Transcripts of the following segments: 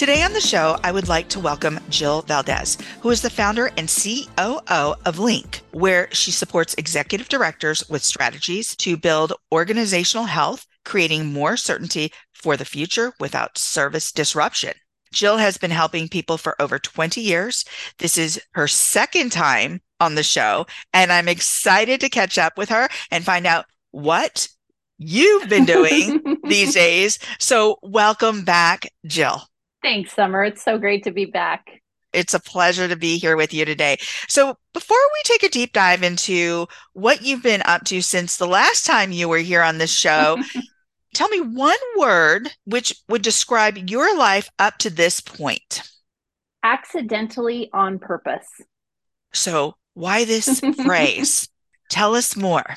Today on the show, I would like to welcome Jill Valdez, who is the founder and COO of Link, where she supports executive directors with strategies to build organizational health, creating more certainty for the future without service disruption. Jill has been helping people for over 20 years. This is her second time on the show, and I'm excited to catch up with her and find out what you've been doing these days. So, welcome back, Jill. Thanks, Summer. It's so great to be back. It's a pleasure to be here with you today. So, before we take a deep dive into what you've been up to since the last time you were here on this show, tell me one word which would describe your life up to this point. Accidentally on purpose. So, why this phrase? Tell us more.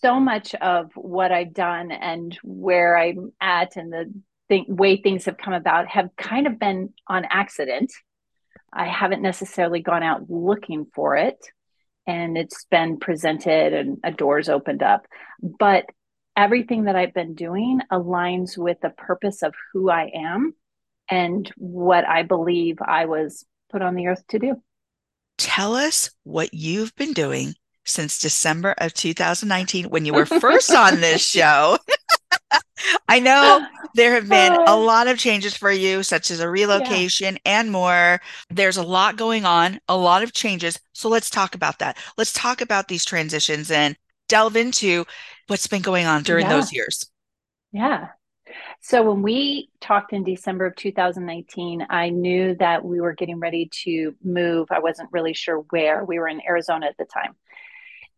So much of what I've done and where I'm at and the th- way things have come about have kind of been on accident. I haven't necessarily gone out looking for it and it's been presented and a door's opened up. But everything that I've been doing aligns with the purpose of who I am and what I believe I was put on the earth to do. Tell us what you've been doing since December of 2019 when you were first on this show. I know there have been a lot of changes for you, such as a relocation yeah. and more. There's a lot going on, a lot of changes. So let's talk about that. Let's talk about these transitions and delve into what's been going on during yeah. those years. Yeah. So when we talked in December of 2019, I knew that we were getting ready to move. I wasn't really sure where. We were in Arizona at the time.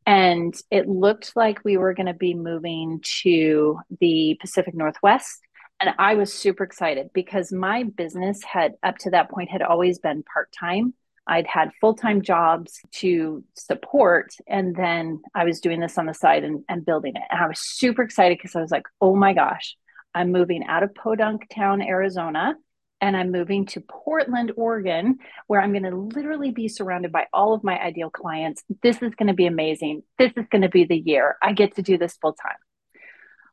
And it looked like we were going to be moving to the Pacific Northwest. And I was super excited because my business had, up to that point, had always been part time. I'd had full time jobs to support. And then I was doing this on the side and, and building it. And I was super excited because I was like, oh my gosh, I'm moving out of Podunk Town, Arizona and I'm moving to Portland, Oregon, where I'm going to literally be surrounded by all of my ideal clients. This is going to be amazing. This is going to be the year I get to do this full time.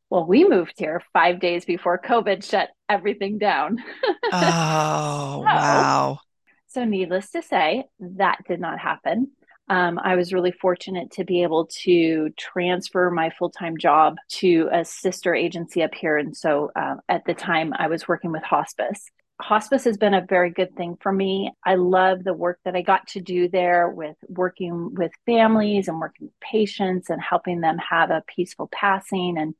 Well, we moved here five days before COVID shut everything down. oh, so, wow. So, needless to say, that did not happen. Um, I was really fortunate to be able to transfer my full time job to a sister agency up here. And so uh, at the time, I was working with hospice hospice has been a very good thing for me. I love the work that I got to do there with working with families and working with patients and helping them have a peaceful passing and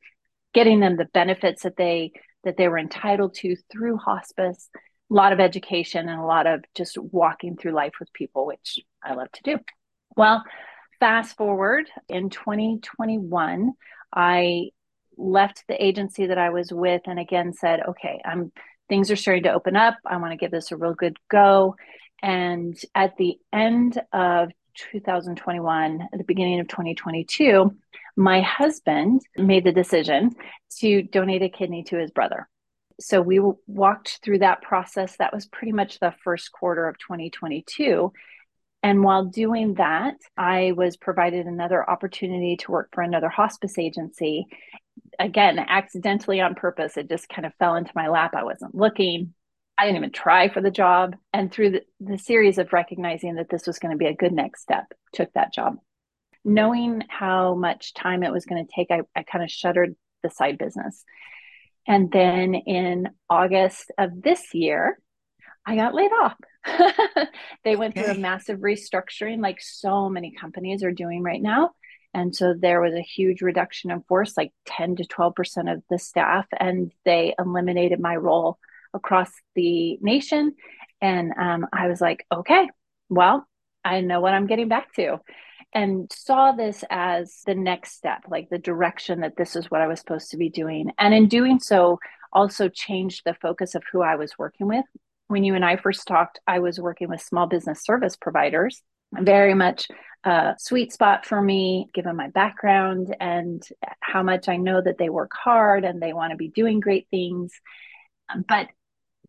getting them the benefits that they that they were entitled to through hospice. A lot of education and a lot of just walking through life with people, which I love to do. Well, fast forward in 2021, I left the agency that I was with and again said, okay, I'm things are starting to open up. I want to give this a real good go. And at the end of 2021, at the beginning of 2022, my husband made the decision to donate a kidney to his brother. So we walked through that process. That was pretty much the first quarter of 2022. And while doing that, I was provided another opportunity to work for another hospice agency again, accidentally on purpose. It just kind of fell into my lap. I wasn't looking. I didn't even try for the job. And through the, the series of recognizing that this was going to be a good next step, took that job. Knowing how much time it was going to take, I, I kind of shuttered the side business. And then in August of this year, I got laid off. they went okay. through a massive restructuring, like so many companies are doing right now. And so there was a huge reduction in force, like 10 to 12% of the staff, and they eliminated my role across the nation. And um, I was like, okay, well, I know what I'm getting back to. And saw this as the next step, like the direction that this is what I was supposed to be doing. And in doing so, also changed the focus of who I was working with. When you and I first talked, I was working with small business service providers, very much a sweet spot for me, given my background and how much I know that they work hard and they want to be doing great things. Um, but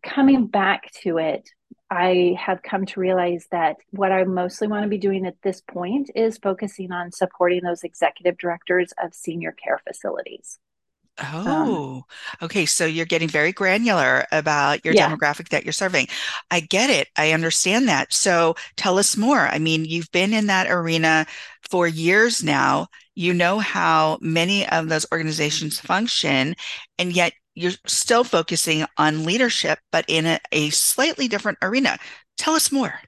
coming back to it, I have come to realize that what I mostly want to be doing at this point is focusing on supporting those executive directors of senior care facilities. Um, oh, um, okay. So you're getting very granular about your yeah. demographic that you're serving. I get it. I understand that. So tell us more. I mean, you've been in that arena for years now. You know how many of those organizations function, and yet you're still focusing on leadership, but in a, a slightly different arena. Tell us more.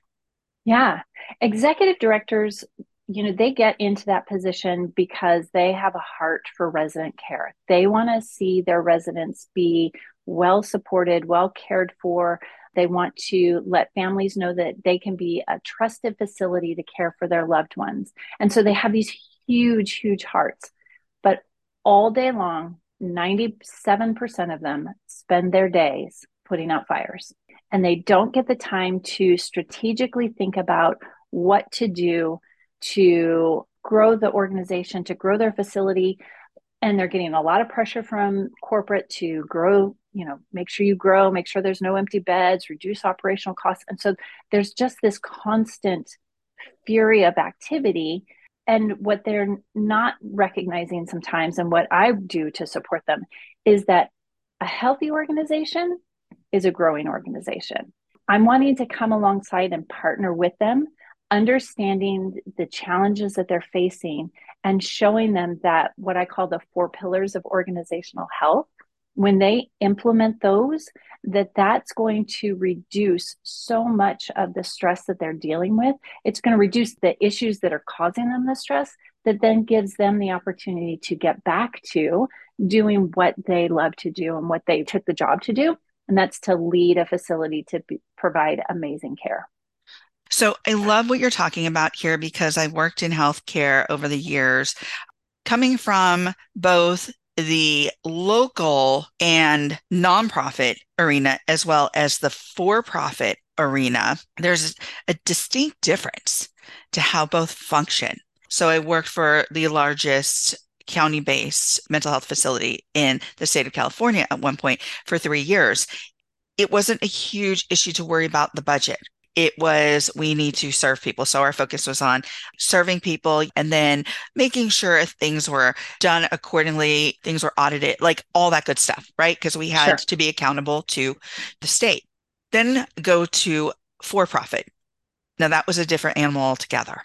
Yeah. Executive directors, you know, they get into that position because they have a heart for resident care. They want to see their residents be well supported, well cared for. They want to let families know that they can be a trusted facility to care for their loved ones. And so they have these huge, huge hearts. But all day long, 97% of them spend their days putting out fires and they don't get the time to strategically think about what to do to grow the organization, to grow their facility. And they're getting a lot of pressure from corporate to grow, you know, make sure you grow, make sure there's no empty beds, reduce operational costs. And so there's just this constant fury of activity and what they're not recognizing sometimes and what i do to support them is that a healthy organization is a growing organization i'm wanting to come alongside and partner with them understanding the challenges that they're facing and showing them that what i call the four pillars of organizational health when they implement those that that's going to reduce so much of the stress that they're dealing with. It's going to reduce the issues that are causing them the stress that then gives them the opportunity to get back to doing what they love to do and what they took the job to do and that's to lead a facility to be, provide amazing care so I love what you're talking about here because I've worked in healthcare over the years, coming from both the local and nonprofit arena as well as the for profit arena, there's a distinct difference to how both function. So I worked for the largest county based mental health facility in the state of California at one point for three years. It wasn't a huge issue to worry about the budget it was we need to serve people. So our focus was on serving people and then making sure things were done accordingly, things were audited, like all that good stuff, right? Because we had sure. to be accountable to the state. Then go to for profit. Now that was a different animal altogether.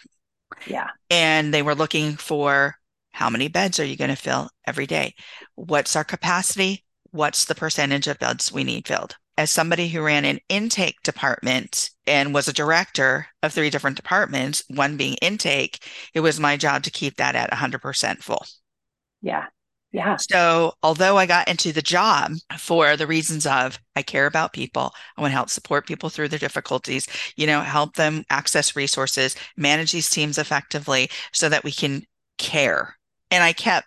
Yeah. And they were looking for how many beds are you going to fill every day? What's our capacity? What's the percentage of beds we need filled? As somebody who ran an intake department and was a director of three different departments, one being intake, it was my job to keep that at 100% full. Yeah. Yeah. So, although I got into the job for the reasons of I care about people, I want to help support people through their difficulties, you know, help them access resources, manage these teams effectively so that we can care. And I kept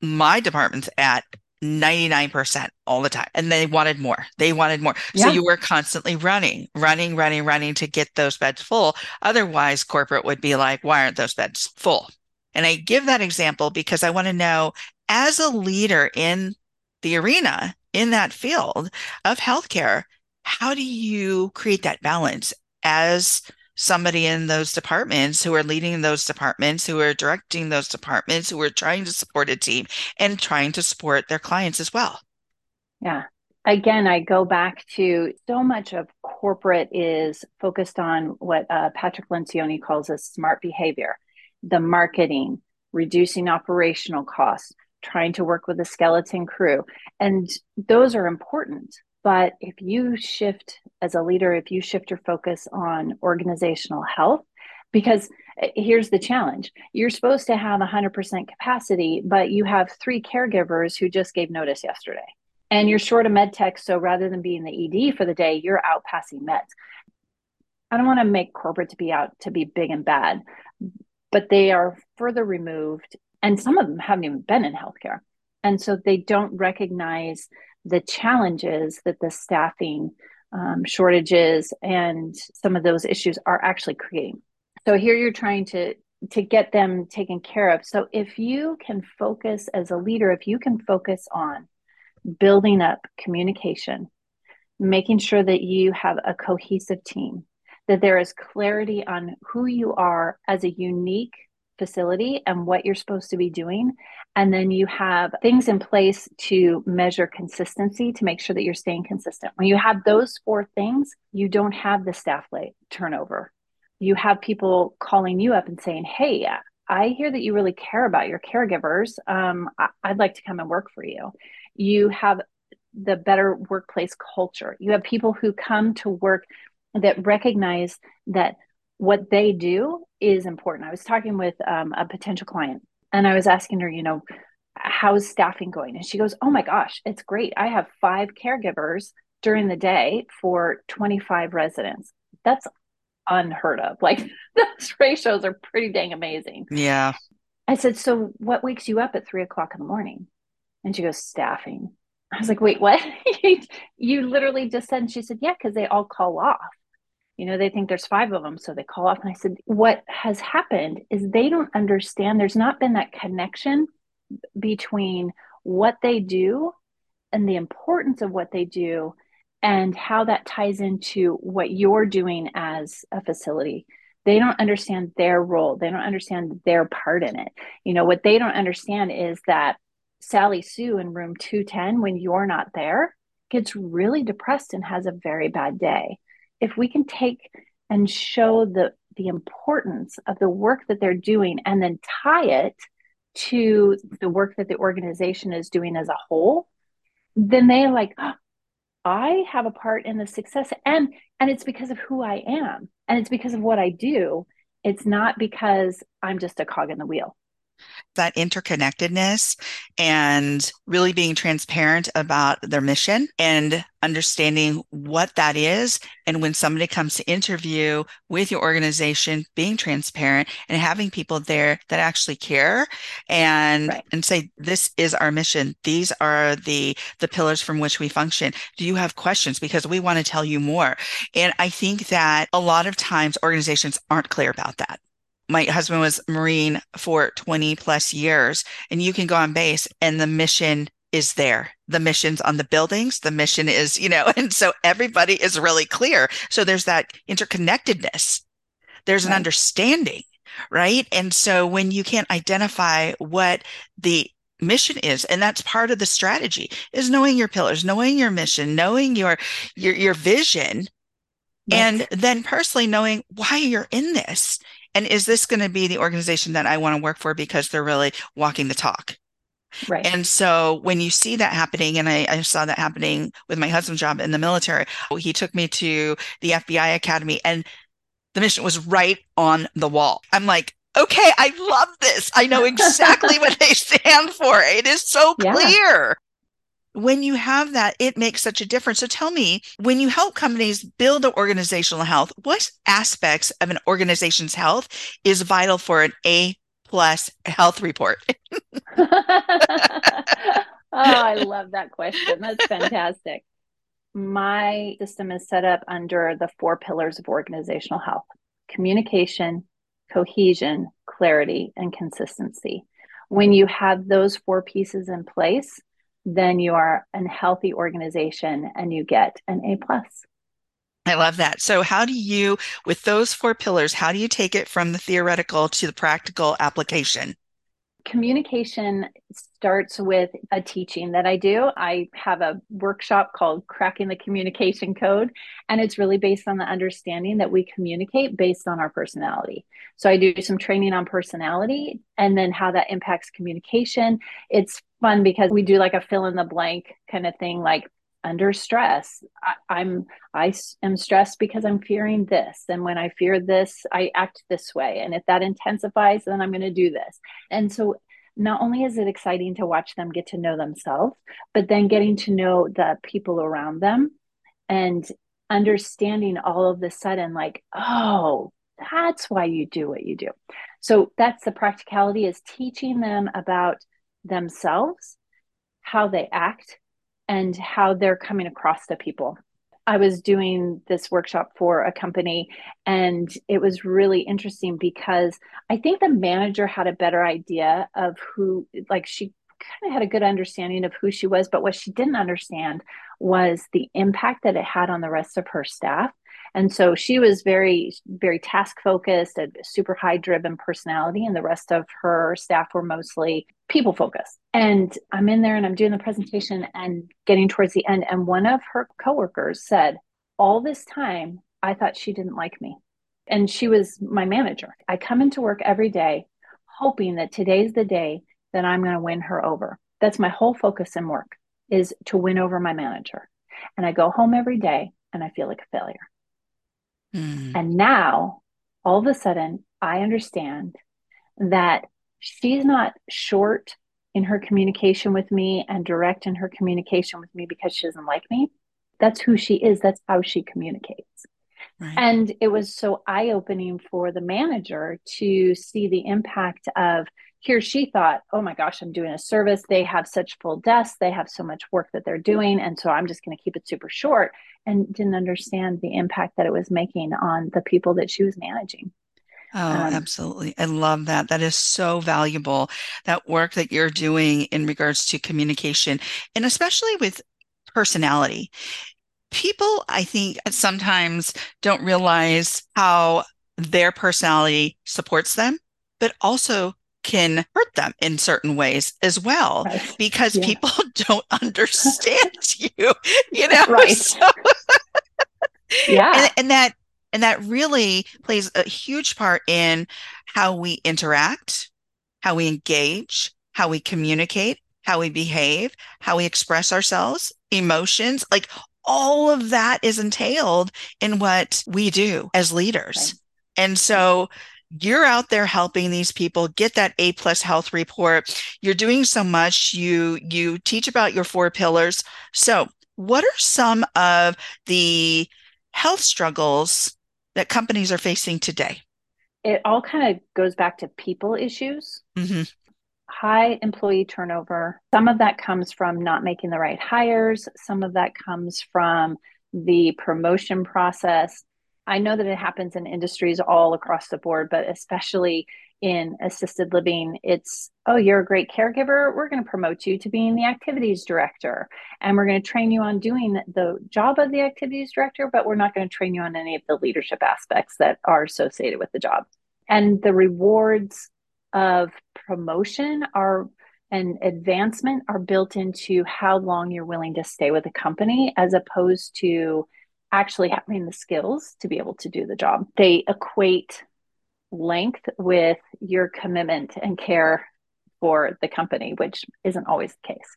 my departments at 99% all the time. And they wanted more. They wanted more. Yeah. So you were constantly running, running, running, running to get those beds full. Otherwise, corporate would be like, why aren't those beds full? And I give that example because I want to know as a leader in the arena, in that field of healthcare, how do you create that balance as somebody in those departments who are leading those departments, who are directing those departments, who are trying to support a team and trying to support their clients as well. Yeah. Again, I go back to so much of corporate is focused on what uh, Patrick Lencioni calls a smart behavior, the marketing, reducing operational costs, trying to work with a skeleton crew. And those are important. But if you shift as a leader, if you shift your focus on organizational health, because eh, here's the challenge you're supposed to have 100% capacity, but you have three caregivers who just gave notice yesterday. And you're short of med tech. So rather than being the ED for the day, you're out passing meds. I don't want to make corporate to be out to be big and bad, but they are further removed. And some of them haven't even been in healthcare. And so they don't recognize the challenges that the staffing um, shortages and some of those issues are actually creating. So here you're trying to to get them taken care of. So if you can focus as a leader, if you can focus on building up communication, making sure that you have a cohesive team, that there is clarity on who you are as a unique facility and what you're supposed to be doing. And then you have things in place to measure consistency to make sure that you're staying consistent. When you have those four things, you don't have the staff late turnover. You have people calling you up and saying, Hey, I hear that you really care about your caregivers. Um, I- I'd like to come and work for you. You have the better workplace culture. You have people who come to work that recognize that what they do is important. I was talking with um, a potential client and I was asking her, you know, how's staffing going? And she goes, oh my gosh, it's great. I have five caregivers during the day for 25 residents. That's unheard of. Like those ratios are pretty dang amazing. Yeah. I said, so what wakes you up at three o'clock in the morning? And she goes, staffing. I was like, wait, what? you literally just said, and she said, yeah, because they all call off you know they think there's five of them so they call off and i said what has happened is they don't understand there's not been that connection between what they do and the importance of what they do and how that ties into what you're doing as a facility. They don't understand their role they don't understand their part in it. You know what they don't understand is that sally sue in room 210 when you're not there gets really depressed and has a very bad day if we can take and show the the importance of the work that they're doing and then tie it to the work that the organization is doing as a whole then they like oh, i have a part in the success and and it's because of who i am and it's because of what i do. It's not because i'm just a cog in the wheel that interconnectedness and really being transparent about their mission and understanding what that is. And when somebody comes to interview with your organization, being transparent and having people there that actually care and, right. and say, this is our mission. These are the, the pillars from which we function. Do you have questions? Because we want to tell you more. And I think that a lot of times organizations aren't clear about that my husband was Marine for 20 plus years, and you can go on base and the mission is there. The mission's on the buildings. The mission is, you know, and so everybody is really clear. So there's that interconnectedness. There's right. an understanding, right? And so when you can't identify what the mission is and that's part of the strategy is knowing your pillars knowing your mission knowing your your your vision right. and then personally knowing why you're in this and is this going to be the organization that I want to work for because they're really walking the talk? Right. And so when you see that happening, and I, I, saw that happening with my husband's job in the military, he took me to the FBI Academy and the mission was right on the wall. I'm like, okay, I love this. I know exactly what they stand for. It is so clear. Yeah when you have that, it makes such a difference. So tell me, when you help companies build the organizational health, what aspects of an organization's health is vital for an A plus health report? oh, I love that question. That's fantastic. My system is set up under the four pillars of organizational health communication, cohesion, clarity, and consistency. When you have those four pieces in place, then you are a healthy organization and you get an A plus. I love that. So how do you, with those four pillars, how do you take it from the theoretical to the practical application? communication starts with a teaching that I do. I have a workshop called Cracking the Communication Code, and it's really based on the understanding that we communicate based on our personality. So I do some training on personality and then how that impacts communication. It's fun because we do like a fill in the blank kind of thing like under stress. I, am i am stressed because i'm fearing this. And when i fear this i act this way. And if that intensifies then i'm going to do this. And so not only is it exciting to watch them get to know themselves but then getting to know the people around them and understanding all of the sudden like oh that's why you do what you do. So that's the practicality is teaching them about themselves how they act and how they're coming across to people. I was doing this workshop for a company and it was really interesting because I think the manager had a better idea of who, like, she kind of had a good understanding of who she was, but what she didn't understand was the impact that it had on the rest of her staff. And so she was very, very task focused, a super high driven personality, and the rest of her staff were mostly people focused. And I'm in there and I'm doing the presentation and getting towards the end. And one of her coworkers said, All this time, I thought she didn't like me. And she was my manager. I come into work every day hoping that today's the day that I'm going to win her over. That's my whole focus in work is to win over my manager. And I go home every day and I feel like a failure. Mm. And now, all of a sudden, I understand that she's not short in her communication with me and direct in her communication with me because she doesn't like me. That's who she is. That's how she communicates. Right. And it was so eye opening for the manager to see the impact of here she thought, oh my gosh, I'm doing a service. They have such full desks, they have so much work that they're doing. And so I'm just going to keep it super short and didn't understand the impact that it was making on the people that she was managing. Oh, um, absolutely. I love that. That is so valuable. That work that you're doing in regards to communication and especially with personality. People, I think, sometimes don't realize how their personality supports them, but also can hurt them in certain ways as well right. because yeah. people don't understand you you know right so, yeah and, and, that and that really plays a huge part in how we interact how we engage how we communicate how we behave how we express ourselves emotions like all of that is entailed in what we do as leaders. Right. and so you're out there helping these people get that a plus health report. You're doing so much. You you teach about your four pillars. So what are some of the health struggles that companies are facing today? It all kind of goes back to people issues. Mm-hmm. high employee turnover. Some of that comes from not making the right hires. Some of that comes from the promotion process. I know that it happens in industries all across the board, but especially in assisted living, it's, oh, you're a great caregiver. We're going to promote you to being the activities director. And we're going to train you on doing the job of the activities director, but we're not going to train you on any of the leadership aspects that are associated with the job. And the rewards of promotion are and advancement are built into how long you're willing to stay with a company as opposed to actually having the skills to be able to do the job. They equate length with your commitment and care for the company, which isn't always the case.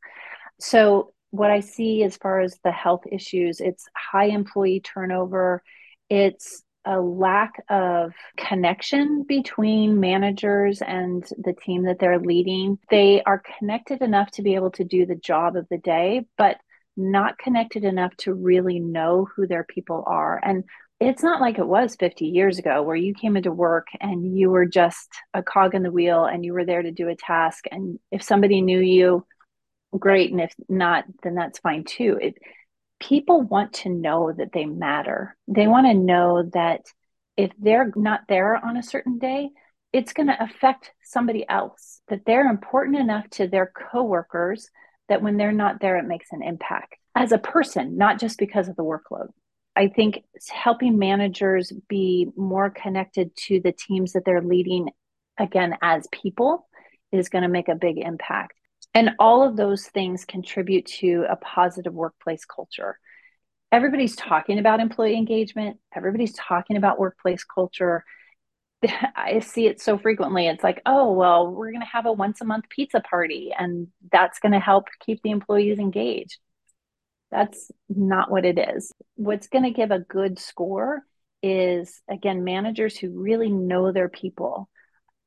So, what I see as far as the health issues, it's high employee turnover, it's a lack of connection between managers and the team that they're leading. They are connected enough to be able to do the job of the day, but not connected enough to really know who their people are. And it's not like it was 50 years ago where you came into work and you were just a cog in the wheel and you were there to do a task. And if somebody knew you, great. And if not, then that's fine too. It, people want to know that they matter. They want to know that if they're not there on a certain day, it's going to affect somebody else, that they're important enough to their coworkers that when they're not there, it makes an impact as a person, not just because of the workload. I think helping managers be more connected to the teams that they're leading, again, as people, is going to make a big impact. And all of those things contribute to a positive workplace culture. Everybody's talking about employee engagement, everybody's talking about workplace culture. I see it so frequently. It's like, oh, well, we're going to have a once a month pizza party, and that's going to help keep the employees engaged. That's not what it is. What's going to give a good score is, again, managers who really know their people.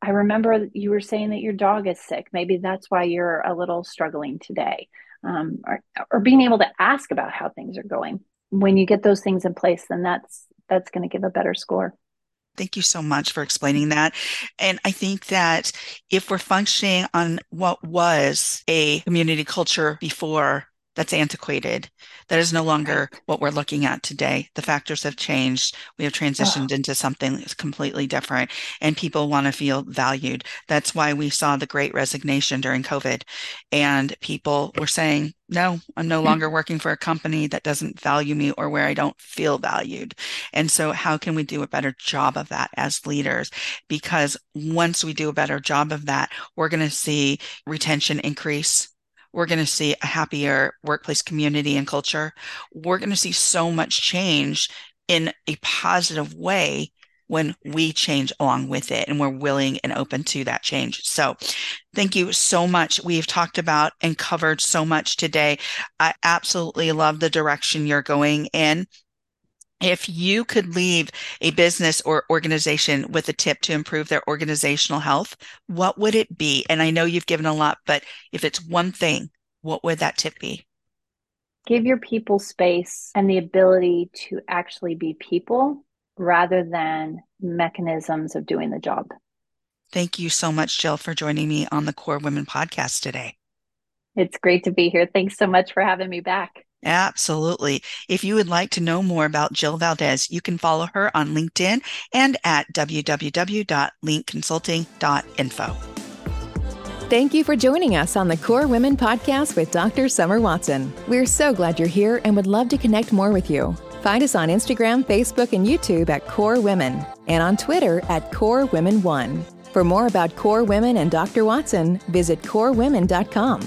I remember you were saying that your dog is sick. Maybe that's why you're a little struggling today, um, or, or being able to ask about how things are going. When you get those things in place, then that's that's going to give a better score. Thank you so much for explaining that. And I think that if we're functioning on what was a community culture before that's antiquated. That is no longer what we're looking at today. The factors have changed. We have transitioned oh. into something that's completely different, and people want to feel valued. That's why we saw the great resignation during COVID. And people were saying, no, I'm no mm. longer working for a company that doesn't value me or where I don't feel valued. And so, how can we do a better job of that as leaders? Because once we do a better job of that, we're going to see retention increase we're going to see a happier workplace community and culture. We're going to see so much change in a positive way when we change along with it and we're willing and open to that change. So, thank you so much. We've talked about and covered so much today. I absolutely love the direction you're going in if you could leave a business or organization with a tip to improve their organizational health, what would it be? And I know you've given a lot, but if it's one thing, what would that tip be? Give your people space and the ability to actually be people rather than mechanisms of doing the job. Thank you so much, Jill, for joining me on the KORE Women podcast today. It's great to be here. Thanks so much for having me back. Absolutely. If you would like to know more about Jill Valdez, you can follow her on LinkedIn and at www.linkconsulting.info. Thank you for joining us on the KORE Women podcast with Dr. Summer Watson. We're so glad you're here and would love to connect more with you. Find us on Instagram, Facebook, and YouTube at KORE Women and on Twitter at KORE Women One. For more about KORE Women and Dr. Watson, visit korewomen.com.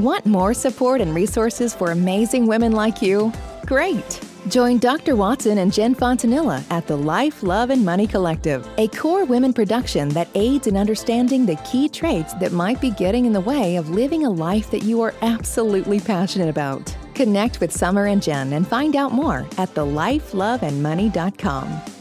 Want more support and resources for amazing women like you? Great! Join Dr. Watson and Jen Fontanilla at the Life, Love, and Money Collective, a KORE Women production that aids in understanding the key traits that might be getting in the way of living a life that you are absolutely passionate about. Connect with Summer and Jen and find out more at thelifeloveandmoney.com.